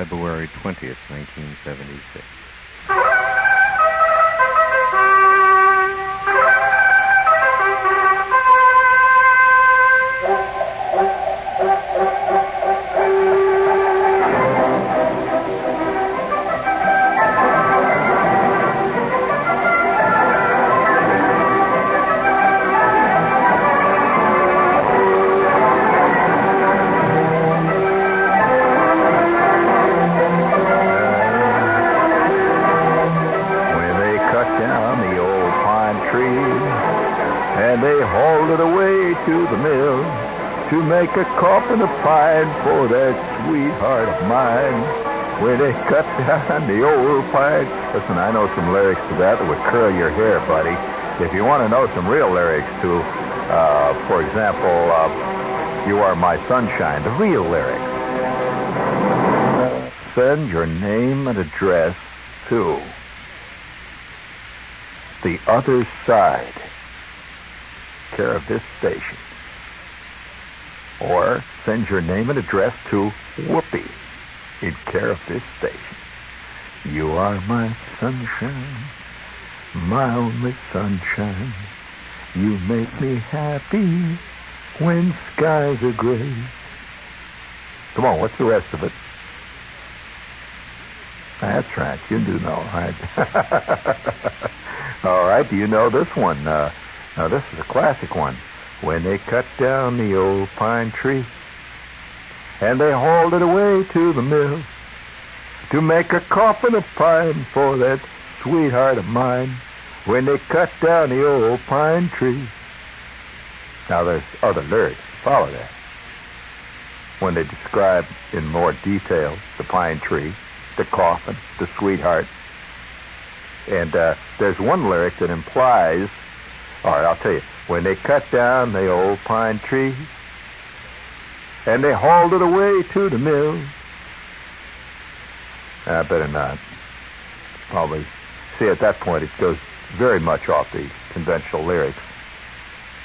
February 20th, 1976. Make a coffin of pine for that sweetheart of mine. When they cut down the old pine. Listen, I know some lyrics to that that would curl your hair, buddy. If you want to know some real lyrics to, uh, for example, uh, You Are My Sunshine, the real lyrics. Send your name and address to the other side, care of this station. Or send your name and address to Whoopi, in care of this station. You are my sunshine, my only sunshine. You make me happy when skies are gray. Come on, what's the rest of it? That's right. You do know, right? All right. Do you know this one? Uh, now, this is a classic one. When they cut down the old pine tree and they hauled it away to the mill to make a coffin of pine for that sweetheart of mine. When they cut down the old pine tree. Now, there's other lyrics. Follow that. When they describe in more detail the pine tree, the coffin, the sweetheart. And uh, there's one lyric that implies, all right, I'll tell you, when they cut down the old pine tree and they hauled it away to the mill. I better not. Probably. See, at that point, it goes very much off the conventional lyrics.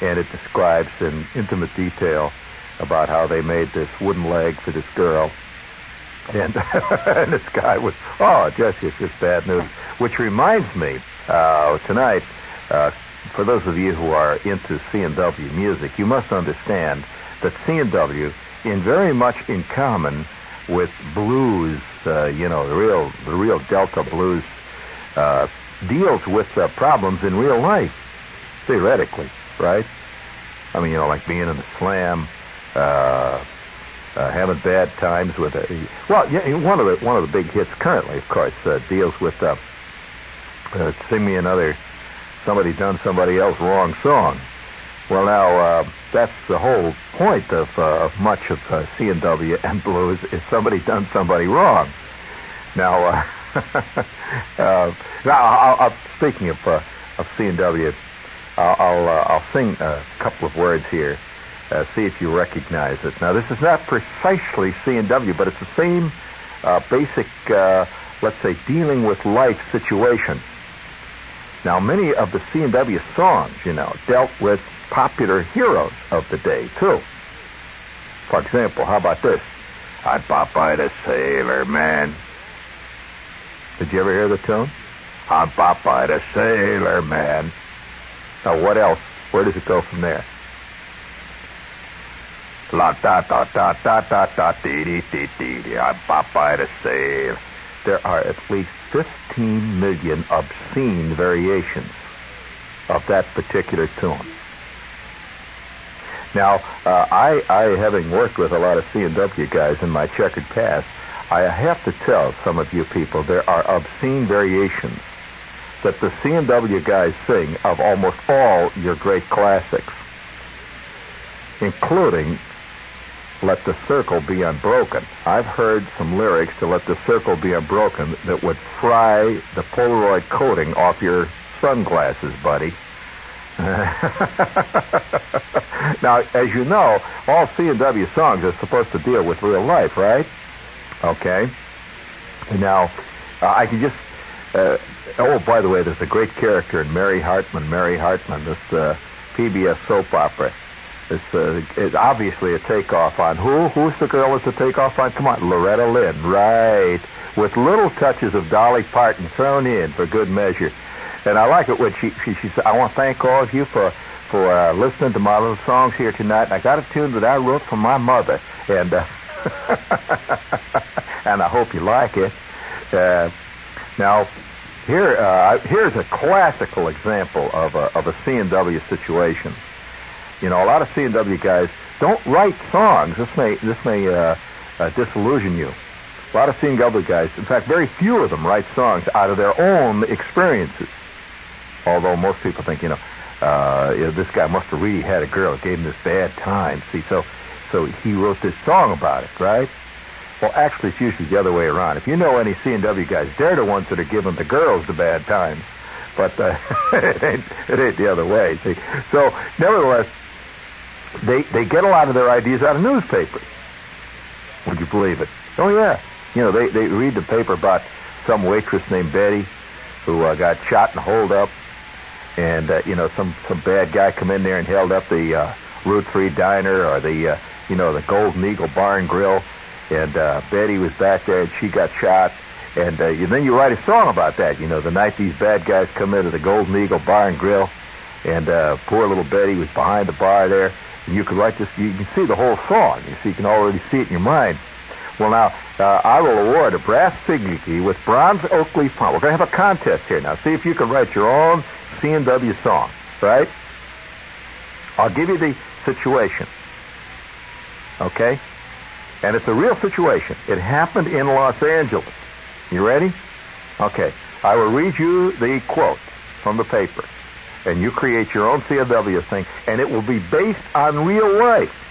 And it describes in intimate detail about how they made this wooden leg for this girl and, and this guy was, oh, Jesse, it's just bad news. Which reminds me, uh, tonight, uh, for those of you who are into C&W music, you must understand that C&W, in very much in common with blues, uh, you know, the real, the real Delta blues, uh, deals with uh, problems in real life, theoretically, right? I mean, you know, like being in the slam, uh, uh, having bad times with it. Well, yeah, one of the one of the big hits currently, of course, uh, deals with "Sing Me Another." Somebody done somebody else wrong song. Well, now uh, that's the whole point of, uh, much of uh, C and blues is somebody done somebody wrong. Now, uh, uh, now I'll, I'll, speaking of uh, of C and W, I'll I'll, I'll sing a couple of words here. See if you recognize it. Now, this is not precisely C and W, but it's the same basic, let's say, dealing with life situation. Now, many of the C and W songs, you know, dealt with popular heroes of the day too. For example, how about this? I'm Popeye the Sailor Man. Did you ever hear the tune? I'm Popeye the Sailor Man. Now, what else? Where does it go from there? La da da da da da da dee dee dee dee. I'm Popeye the Sailor. There are at least 15 million obscene variations of that particular tune. Now, uh, I, I, having worked with a lot of C&W guys in my checkered past, I have to tell some of you people there are obscene variations that the C&W guys sing of almost all your great classics, including Let the Circle Be Unbroken. I've heard some lyrics to Let the Circle Be Unbroken that would fry the Polaroid coating off your sunglasses, buddy. now, as you know, all C&W songs are supposed to deal with real life, right? Okay. Now, uh, I can just. Uh, oh, by the way, there's a great character in Mary Hartman. Mary Hartman, this uh, PBS soap opera. It's, uh, it's obviously a takeoff on who? Who's the girl it's a takeoff on? Come on, Loretta Lynn, right? With little touches of Dolly Parton thrown in for good measure. And I like it when she she, she said, "I want to thank all of you for for uh, listening to my little songs here tonight. And I got a tune that I wrote for my mother, and uh, and I hope you like it." Uh, now, here uh, here's a classical example of a of a C&W situation. You know, a lot of C&W guys don't write songs. This may this may uh, uh, disillusion you. A lot of C&W guys, in fact, very few of them write songs out of their own experiences. Although most people think, you know, uh, you know, this guy must have really had a girl that gave him this bad time. See, so so he wrote this song about it, right? Well, actually, it's usually the other way around. If you know any C&W guys, they're the ones that are giving the girls the bad times. But uh, it, ain't, it ain't the other way. See? So, nevertheless, they they get a lot of their ideas out of newspapers. Would you believe it? Oh yeah. You know, they they read the paper about some waitress named Betty who uh, got shot and holed up, and uh, you know some some bad guy come in there and held up the uh, Route Three Diner or the uh, you know the Golden Eagle Bar and Grill, and uh, Betty was back there and she got shot. And uh, then you write a song about that. You know, the night these bad guys come into the Golden Eagle Bar and Grill, and uh, poor little Betty was behind the bar there, you could write this. You can see the whole song. You see, you can already see it in your mind. Well, now uh, I will award a brass figlagee with bronze oak leaf font. We're going to have a contest here now. See if you can write your own C&W song, right? I'll give you the situation. Okay? And it's a real situation. It happened in Los Angeles. You ready? Okay. I will read you the quote from the paper. And you create your own C&W thing. And it will be based on real life.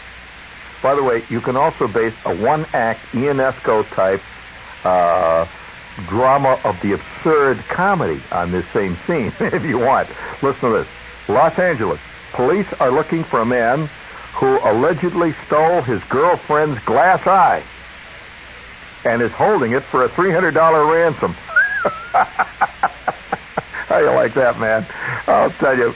By the way, you can also base a one-act Ionesco type uh, drama of the absurd comedy on this same scene, if you want. Listen to this. Los Angeles. Police are looking for a man who allegedly stole his girlfriend's glass eye and is holding it for a $300 ransom. How you like that, man? I'll tell you.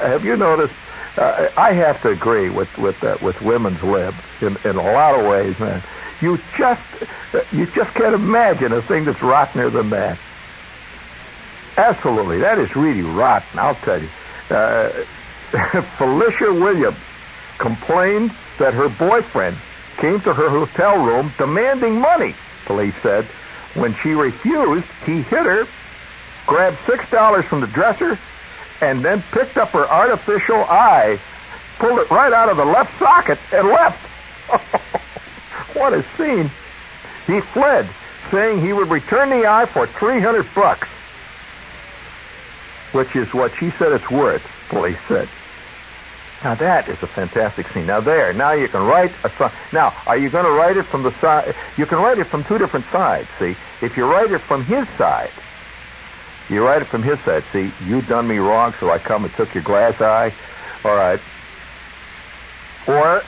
Have you noticed? Uh, I have to agree with with uh, with women's lib in in a lot of ways, man. You just you just can't imagine a thing that's rottener than that. Absolutely, that is really rotten. I'll tell you. Uh, Felicia Williams complained that her boyfriend came to her hotel room demanding money. Police said when she refused, he hit her, grabbed six dollars from the dresser, and then picked up her artificial eye, pulled it right out of the left socket, and left. what a scene. He fled, saying he would return the eye for 300 bucks, which is what she said it's worth, police said. Now that is a fantastic scene. Now there, now you can write a song. Now, are you going to write it from the side? You can write it from two different sides. See, if you write it from his side, you write it from his side. See, you done me wrong, so I come and took your glass eye. All right. Or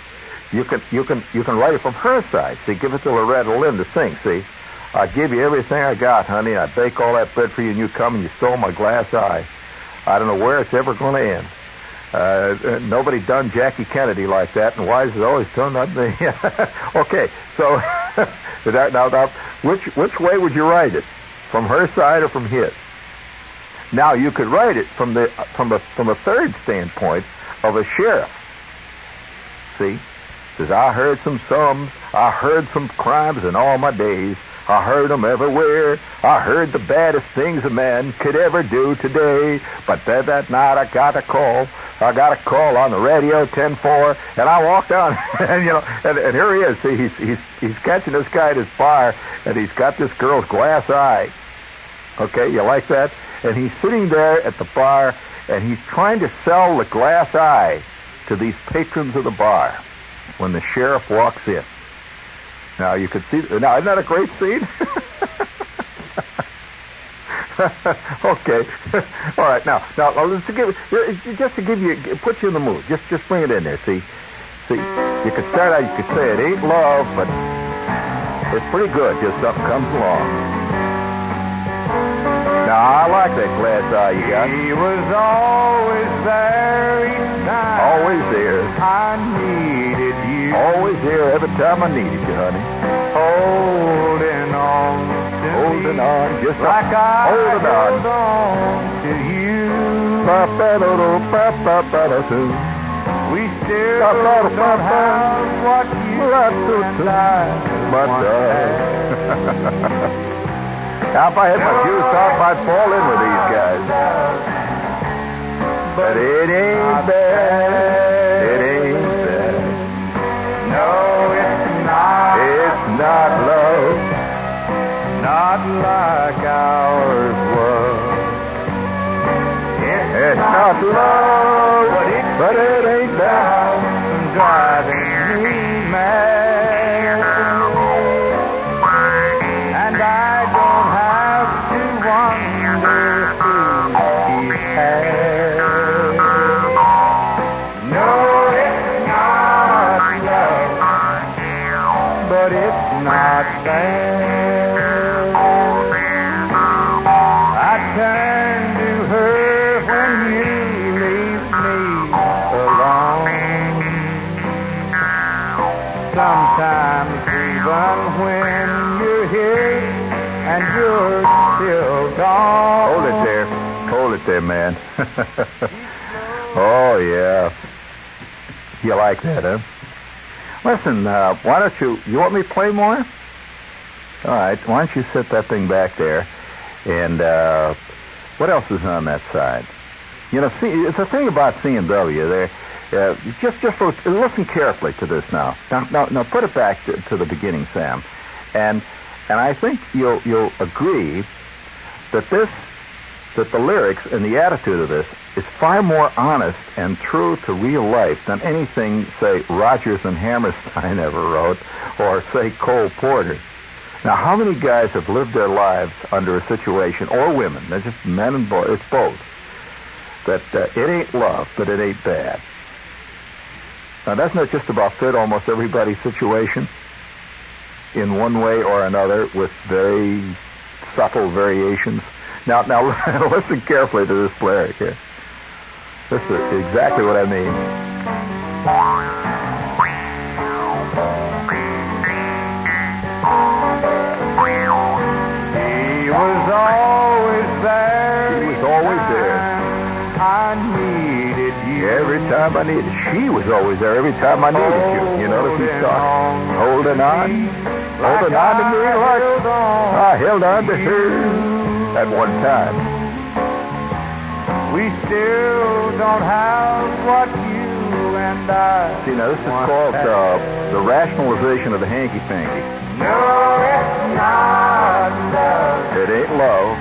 you can you can you can write it from her side. See, give it to Loretta Lynn to sing. See, I give you everything I got, honey. I bake all that bread for you, and you come and you stole my glass eye. I don't know where it's ever going to end. Uh, nobody done Jackie Kennedy like that, and why is it always done not me? okay, so now, now, which which way would you write it? From her side or from his? Now you could write it from the from a from a third standpoint of a sheriff. See, says I heard some sums, I heard some crimes in all my days. I heard them everywhere. I heard the baddest things a man could ever do today. But then that night I got a call I got a call on the radio, ten four, and I walked down, and you know, and, and here he is. See, he's he's he's catching this guy at his bar, and he's got this girl's glass eye. Okay, you like that? And he's sitting there at the bar, and he's trying to sell the glass eye to these patrons of the bar. When the sheriff walks in, now you could see. Now isn't that a great scene? okay. All right. Now, now, to give, just to give you, put you in the mood. Just, just bring it in there. See, see. You could start out. You could say it ain't love, but it's pretty good. Just something comes along. I like that glass eye you got. He was always there each time. Always there. I needed you. Always there every time I needed you, honey. Holding on to Holding me. on, just Like I holding on. to you. We still don't have what you and I But, uh, if I had my juice off, I'd fall in with these guys. But it ain't bad. It ain't bad. No, it's not. It's not love. Not like ours was. It's not love. oh, yeah. You like that, huh? Listen, uh, why don't you, you want me to play more? All right, why don't you set that thing back there? And uh, what else is on that side? You know, see, it's a thing about C&W. There, uh, just just listen carefully to this now. Now, now, now put it back to, to the beginning, Sam, and and I think you'll you'll agree that this that the lyrics and the attitude of this is far more honest and true to real life than anything, say, Rodgers and Hammerstein ever wrote, or say Cole Porter. Now, how many guys have lived their lives under a situation, or women, they're just men and boys, it's both, that uh, it ain't love, but it ain't bad. Now, doesn't just about fit almost everybody's situation in one way or another with very subtle variations? Now, now listen carefully to this lyric here. This is exactly what I mean. He was always there. He was always there. I needed you. Every time I needed, she was always there. Every time I needed you. You notice he's talking, holding on, holding on to me like on I held on to her at one time. We still don't have what you and I. See, now this is called uh, the rationalization of the hanky panky. No, it's not love. It ain't love,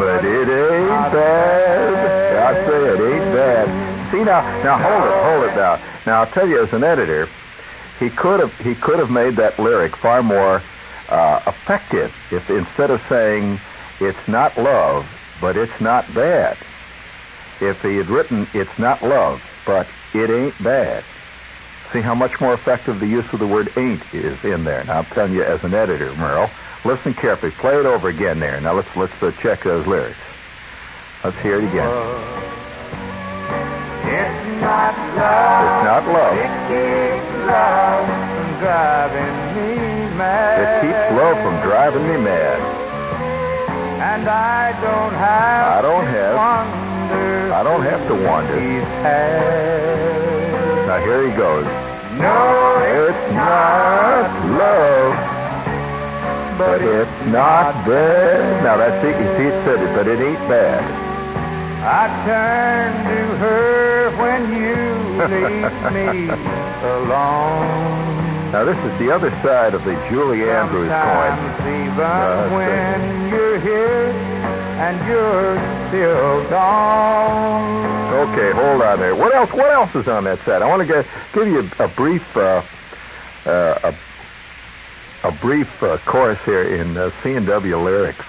but it ain't bad. I say it ain't bad. See now, now hold it, hold it now. Now I'll tell you, as an editor, he could have he could have made that lyric far more uh, effective if instead of saying it's not love, but it's not bad, if he had written it's not love, but it ain't bad. See how much more effective the use of the word ain't is in there. Now I'm telling you, as an editor, Merle, listen carefully. Play it over again there. Now let's let's uh, check those lyrics. Let's hear it again. It's not love. It's not love. It keeps love from driving me mad. It keeps love from driving me mad. And I don't have. I don't to have- Wonder I don't have to wonder. Now here he goes. No, It's not love, but it's not bad. Now that's it. You see, it said it, but it ain't bad. I turn to her when you leave me alone. Now this is the other side of the Julie Andrews coin. Even Uh, when you're here and you're still gone. Okay, hold on there. What else? What else is on that side? I want to get, give you a, a brief, uh, uh, a, a brief uh, chorus here in uh, C and W lyrics.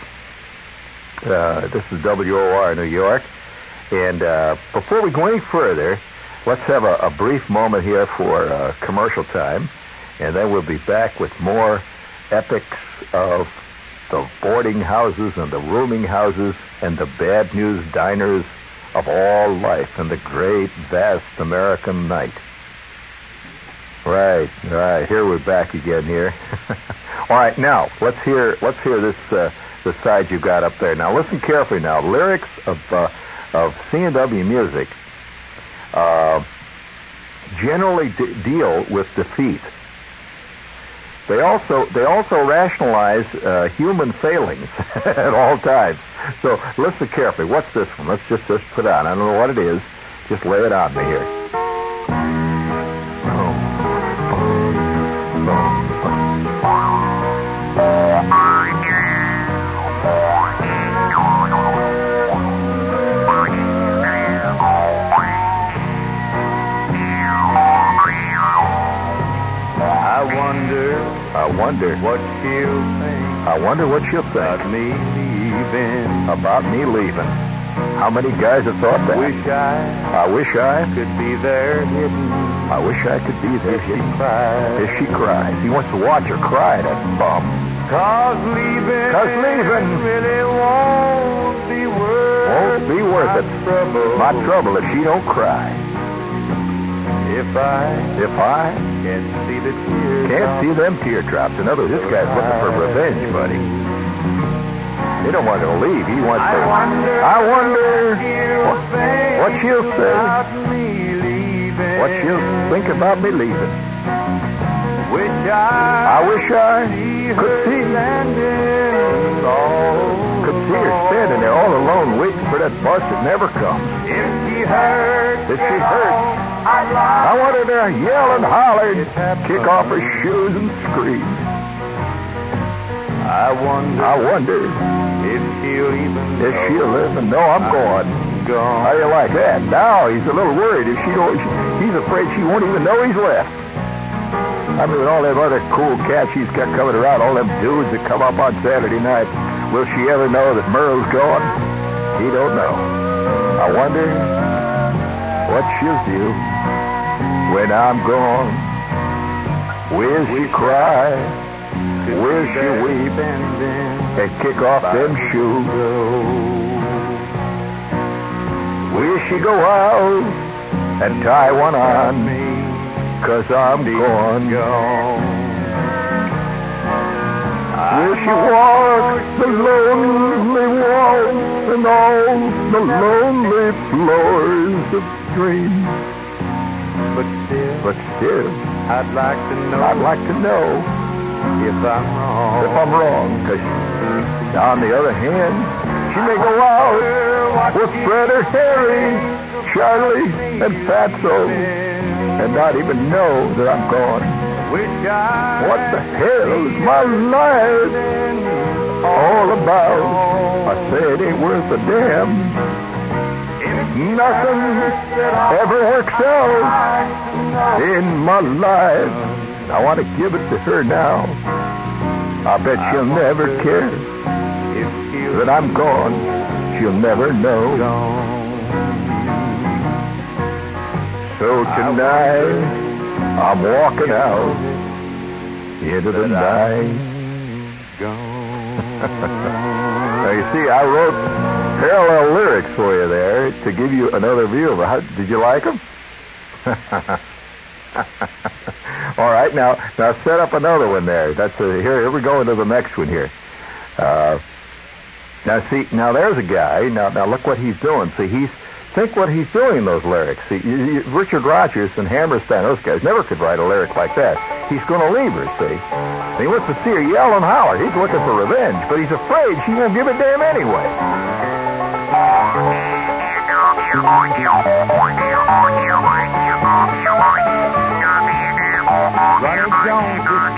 Uh, this is WOR New York, and uh, before we go any further, let's have a, a brief moment here for uh, commercial time, and then we'll be back with more epics of the boarding houses and the rooming houses and the bad news diners of all life in the great, vast American night. Right, right. Here we're back again here. all right, now let's hear let's hear this uh, the side you got up there. Now listen carefully. Now lyrics of uh, of C&W music uh, generally de- deal with defeat. They also they also rationalize uh, human failings at all times. So listen carefully. What's this one? Let's just just put on. I don't know what it is. Just lay it on me here. Wonder what she'll think. about me leaving. about me leaving. How many guys have thought that? Wish I I wish I could be there hidden I wish I could be there if she hidden. cried. If she cries. He wants to watch her cry, that bum. Cause leaving, 'Cause leaving really won't be worth, Won't be worth my it. trouble. My trouble if she don't cry. If I If I can't see the tears, can't see them teardrops. In other words, this guy's looking for revenge, buddy. He don't want to leave. He wants I to. wonder, I wonder what, what she'll say. about me leaving. What she'll think about me leaving. Wish I, I wish I could see could see her standing there all alone waiting for that bus that never comes. If she hurts, If she hurts, I wanted her to yell and holler, kick off her shoes and scream. I wonder I wonder if she'll even if know she'll live and know I'm gone. Gone. How do you like that? Now he's a little worried if she don't. He's afraid she won't even know he's left. I mean, with all them other cool cats he's got coming around, all them dudes that come up on Saturday night, will she ever know that Merle's gone? He don't know. I wonder what she'll do when I'm gone. Will she cry? Will she weep and kick off them shoes? Will she go out and tie one on me? Cause I'm gone. Will she walk the lonely walks and all the lonely floors of dreams? But still, But still, I'd like to know I'd like to know if I'm wrong. if I'm wrong. Cause on the other hand, she may go out with Fred or Harry, Charlie, and Fatso, and not even know that I'm gone. What the hell is my life all about? I say it ain't worth a damn. Nothing ever works out in my life. I want to give it to her now. I bet she'll never care if that I'm gone. She'll never know. So tonight, I'm walking out into the night. Now you see, I wrote parallel lyrics for you there to give you another view of it. How, did you like them? All right, now now set up another one there. That's a, here. Here we go into the next one here. Uh, now see, now there's a guy. Now now look what he's doing. See, he's think what he's doing in those lyrics. See, you, you, Richard Rodgers and Hammerstein, those guys never could write a lyric like that. He's going to leave her. See, and he wants to see her yell and holler. He's looking for revenge, but he's afraid she won't give a damn anyway.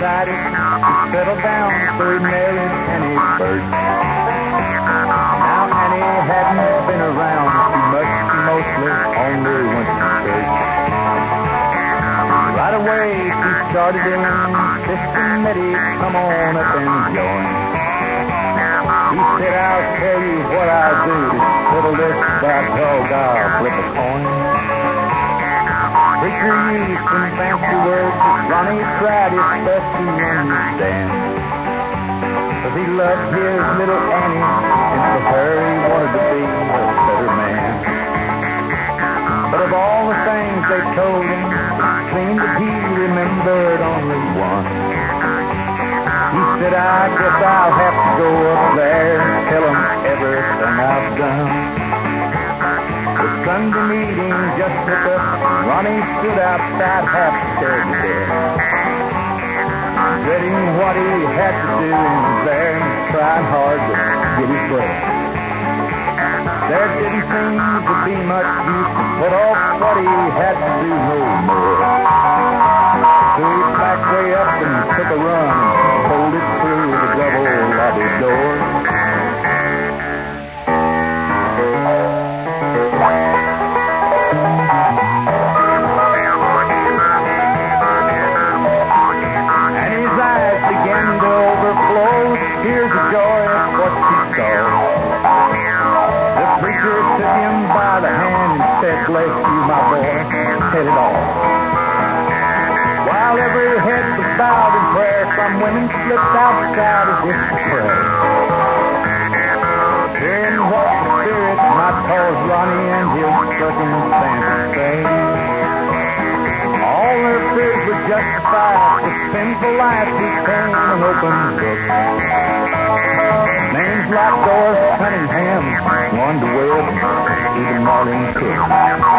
Decided to settle down, so he married first. Now Annie hadn't been around too much, mostly only went to church. Right away she started in, Sister Nettie, come on up and join. He said, I'll tell you what I'll do to settle this, by dog, I'll flip a coin. Used some fancy words that Ronnie tried his best to understand. Cause he loved his little Annie, and for her he wanted to be a better man. But of all the things they told him, it seemed that he remembered only one. He said, I guess I'll have to go up there and tell him everything I've done. Sunday meeting just took up. Ronnie stood outside half scared. Dreading what he had to do there and tried hard to get his breath. There didn't seem to be much use to put off what he had to do no more. So he backed way up and took a run and pulled it through the double lobby door. It all. While every head was bowed in prayer, some women slipped outside as if to pray. Hearing what the Spirit might cause Ronnie and his circumstances say. All their fears were justified. The sinful life became an open book. Names like Doris Cunningham, Wanda Webb, even Marlene Cook.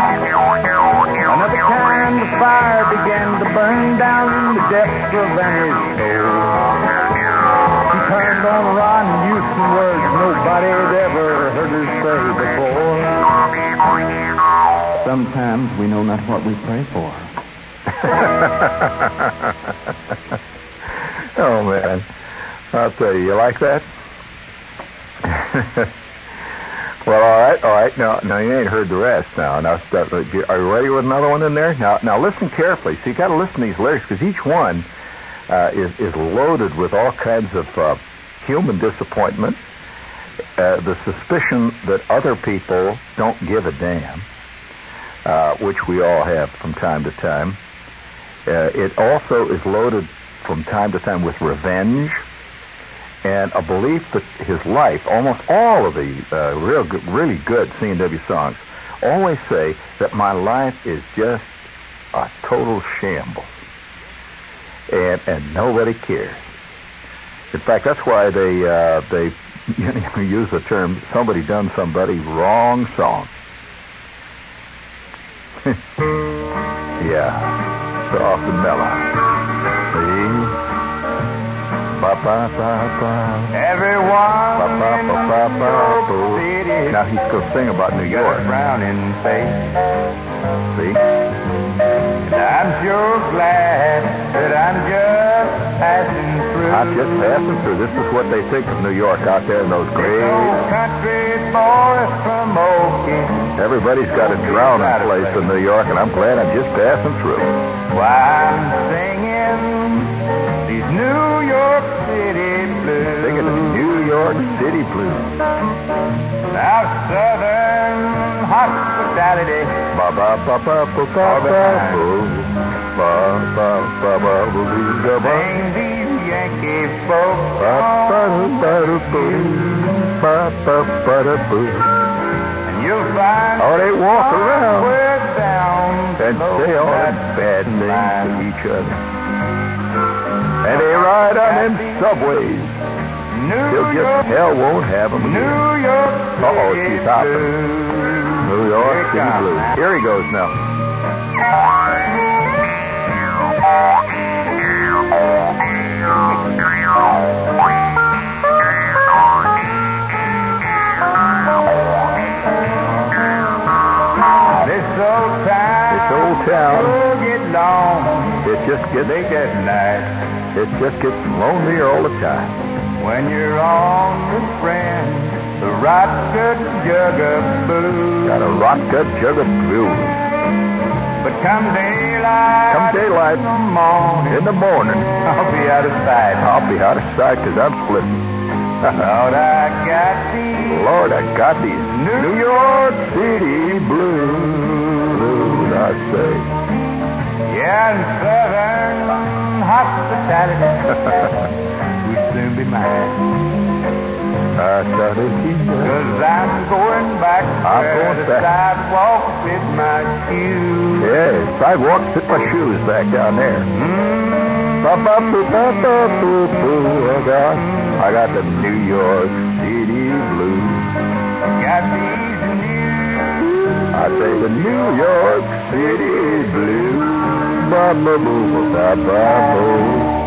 Another time the fire began to burn down the depths of Annie's soul. Turned on Ron words nobody had ever heard her say before. Sometimes we know not what we pray for. oh man, I'll tell you, you like that? well, all right, all right. Now, now you ain't heard the rest. Now, now, start- are you ready with another one in there? Now, now listen carefully. So you got to listen to these lyrics because each one uh, is is loaded with all kinds of uh, human disappointment, uh, the suspicion that other people don't give a damn, uh, which we all have from time to time. Uh, it also is loaded from time to time with revenge and a belief that his life, almost all of the uh, real, really good C&W songs, always say that my life is just a total shambles, and and nobody cares. In fact, that's why they uh, they use the term "somebody done somebody wrong" song. yeah, soft and mellow. Ba ba. Everyone in New. York City Now he's going to sing about New York. frown in face. See? And I'm sure glad that I'm just passing through. I'm just passing through. This is what they think of New York out there in those great. country boy from Okie. Everybody's got a drowning place in New York, and I'm glad I'm just passing through. Why City blues. Now Southern hospitality. Ba ba ba ba ba ba ba. Ba ba ba ba boo boo da ba. Sing these Yankee folks Ba ba ba. Ba ba ba da boo. and you'll find Oh, they walk around and say all that bad things to each other. And they ride on them subways. New Till just hell won't have them again. York Uh-oh, she's hopping. New York City. Blues. Here he goes now. This old town, This old town. get long. It just gets They get nice it just gets lonelier all the time. When you're on with friends. The right good jug of booze. Got a rock gut jug of blues. But come daylight, Come daylight in the morning, in the morning. I'll be out of sight. I'll be out of sight because I'm splitting. Lord, I got these Lord, I got these New York City blues, I say. Yeah, and southern hospitality. would soon be mine. I started Cause I'm going back I'm where going the back. sidewalk fit my shoes. Yeah, sidewalk fit my shoes back down there. Mm, Ba-ba-boo-ba-ba-boo-boo. I got, I got the New York City blues. got these news. I say the New York City blues. Ba-ba-boo-ba-ba-boo.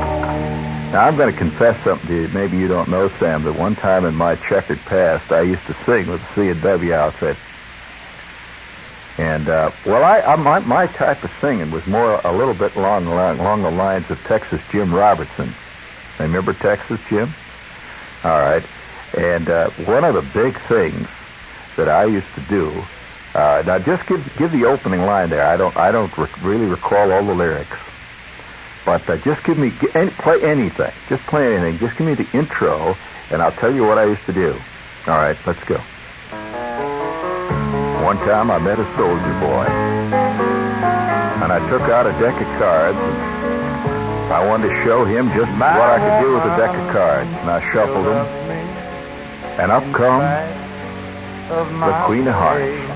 Now I'm going to confess something to you. Maybe you don't know, Sam. That one time in my checkered past, I used to sing with the C and W outfit. And uh, well, I, I my, my type of singing was more a little bit along along, along the lines of Texas Jim Robertson. Remember Texas Jim? All right. And uh, one of the big things that I used to do. Uh, now, just give give the opening line there. I don't I don't re- really recall all the lyrics, but uh, just give me any, play anything. Just play anything. Just give me the intro, and I'll tell you what I used to do. All right, let's go. One time I met a soldier boy, and I took out a deck of cards. I wanted to show him just what I could do with a deck of cards, and I shuffled them, and up come the Queen of Hearts.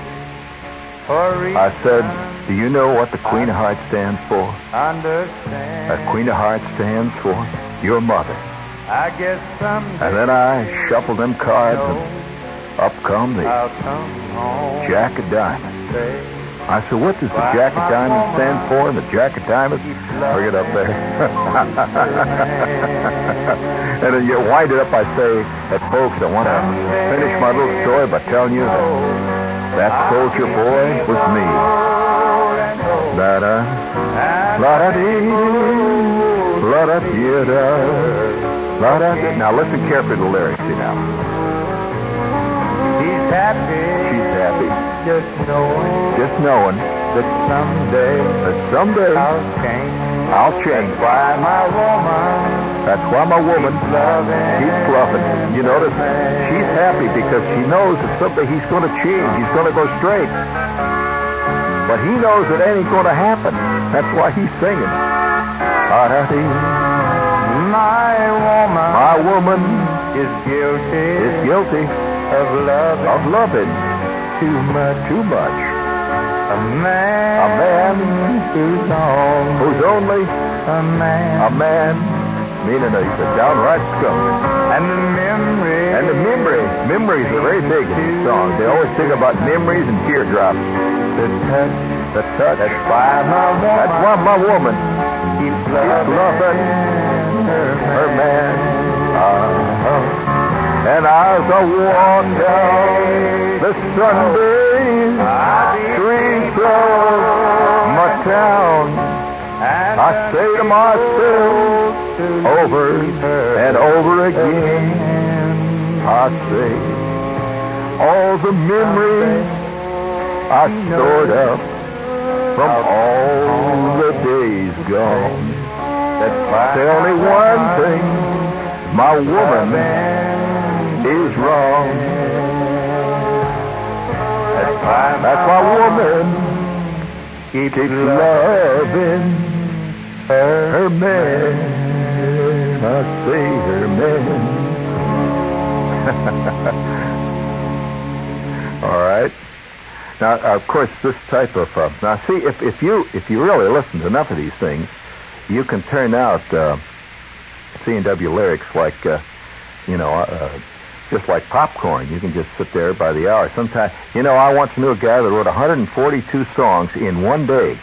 I said, "Do you know what the Queen of Hearts stands for?" Understand. The Queen of Hearts stands for your mother. I guess someday And then I shuffle them cards, and up come the come. Jack of Diamonds. I said, what does the Jack of Diamonds stand for? And the Jack of Diamonds, bring it up there. and then you wind it up by saying, that folks, I want to finish my little story by telling you that that soldier boy was me. Da-da, la-da-dee, la-da-dee-da, la-da-dee. Now listen carefully to the lyrics, see now. He's happy. She's happy. Just knowing Just knowing that someday that someday I'll change. I'll change. Why my woman That's why my woman loving. keeps loving. You notice she's happy because she knows that someday he's going to change. He's going to go straight. But he knows it ain't going to happen. That's why he's singing. My woman My woman is guilty is guilty of loving of loving too much. too much. A man, A man who's on who's only a man, a man, meaning a, a downright scum. and the memory And the memory, memories are very big in these songs. They always think about memories and teardrops. The touch The touch. That's why my woman That's why my woman keeps loving loving her her man. Uh-huh. And as I walk down the Sunday streets of my town, And I say to myself over and over again, I say, all the memories I stored up from all the days gone. That's Say only one thing, my woman is wrong. That's why That's my woman keeps loving her, her man. I say her man. Now, of course, this type of uh, now, see if if you if you really listen to enough of these things, you can turn out uh, C and W lyrics like uh, you know uh, just like popcorn. You can just sit there by the hour. Sometimes, you know, I once knew a guy that wrote 142 songs in one day.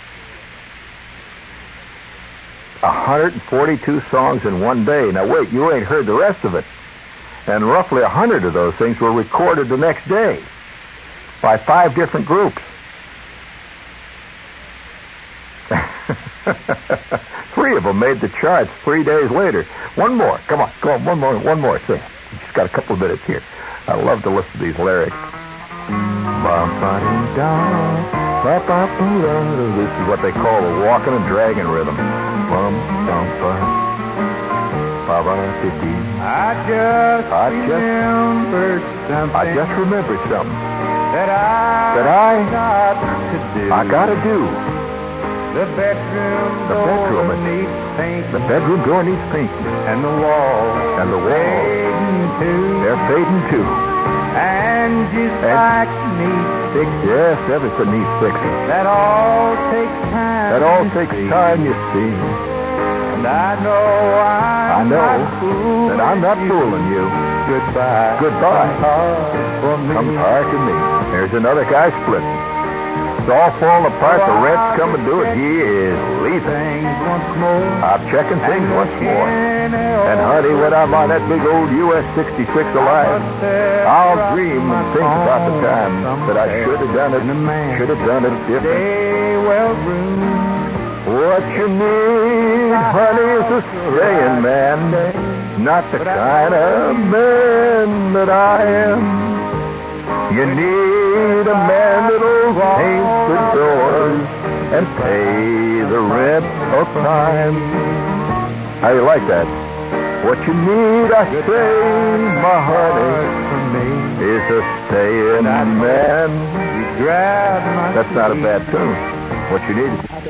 142 songs in one day. Now wait, you ain't heard the rest of it. And roughly 100 of those things were recorded the next day by five different groups. three of them made the charts three days later. One more. Come on, come on, one more, one more. We just got a couple of minutes here. I love to listen to these lyrics. This is what they call the walking and dragging rhythm. Bum, bum, bum. Ba-ba-dee-dee. I just I just- remembered something I just remembered something that I that I got to do. I gotta do. The bedroom The door bedroom is- needs paint, The bedroom door needs painting. and the walls And the walls. fading too. They're fading too. And just And- like needs fixing. Yes, everything needs fixing. That all takes time. That all takes time, you see. And I know I'm I know not fooling that I'm not you. fooling you. Goodbye. Goodbye. Comes hard for me. Comes hard to me. There's another guy splitting. It's all falling apart. The rent's coming due, and he is leaving. Once more. I'm checking things once more. And honey, when I'm on that big old US 66 alive, I'll dream and think about the time that I should have done it, should have done it different. What you need, honey, is a staying man, not the kind of man that I am. You need a man that'll paint the doors and pay the rent of time. How you like that? What you need, I say, my honey, For me. is a staying man. That's not a bad tune. What you need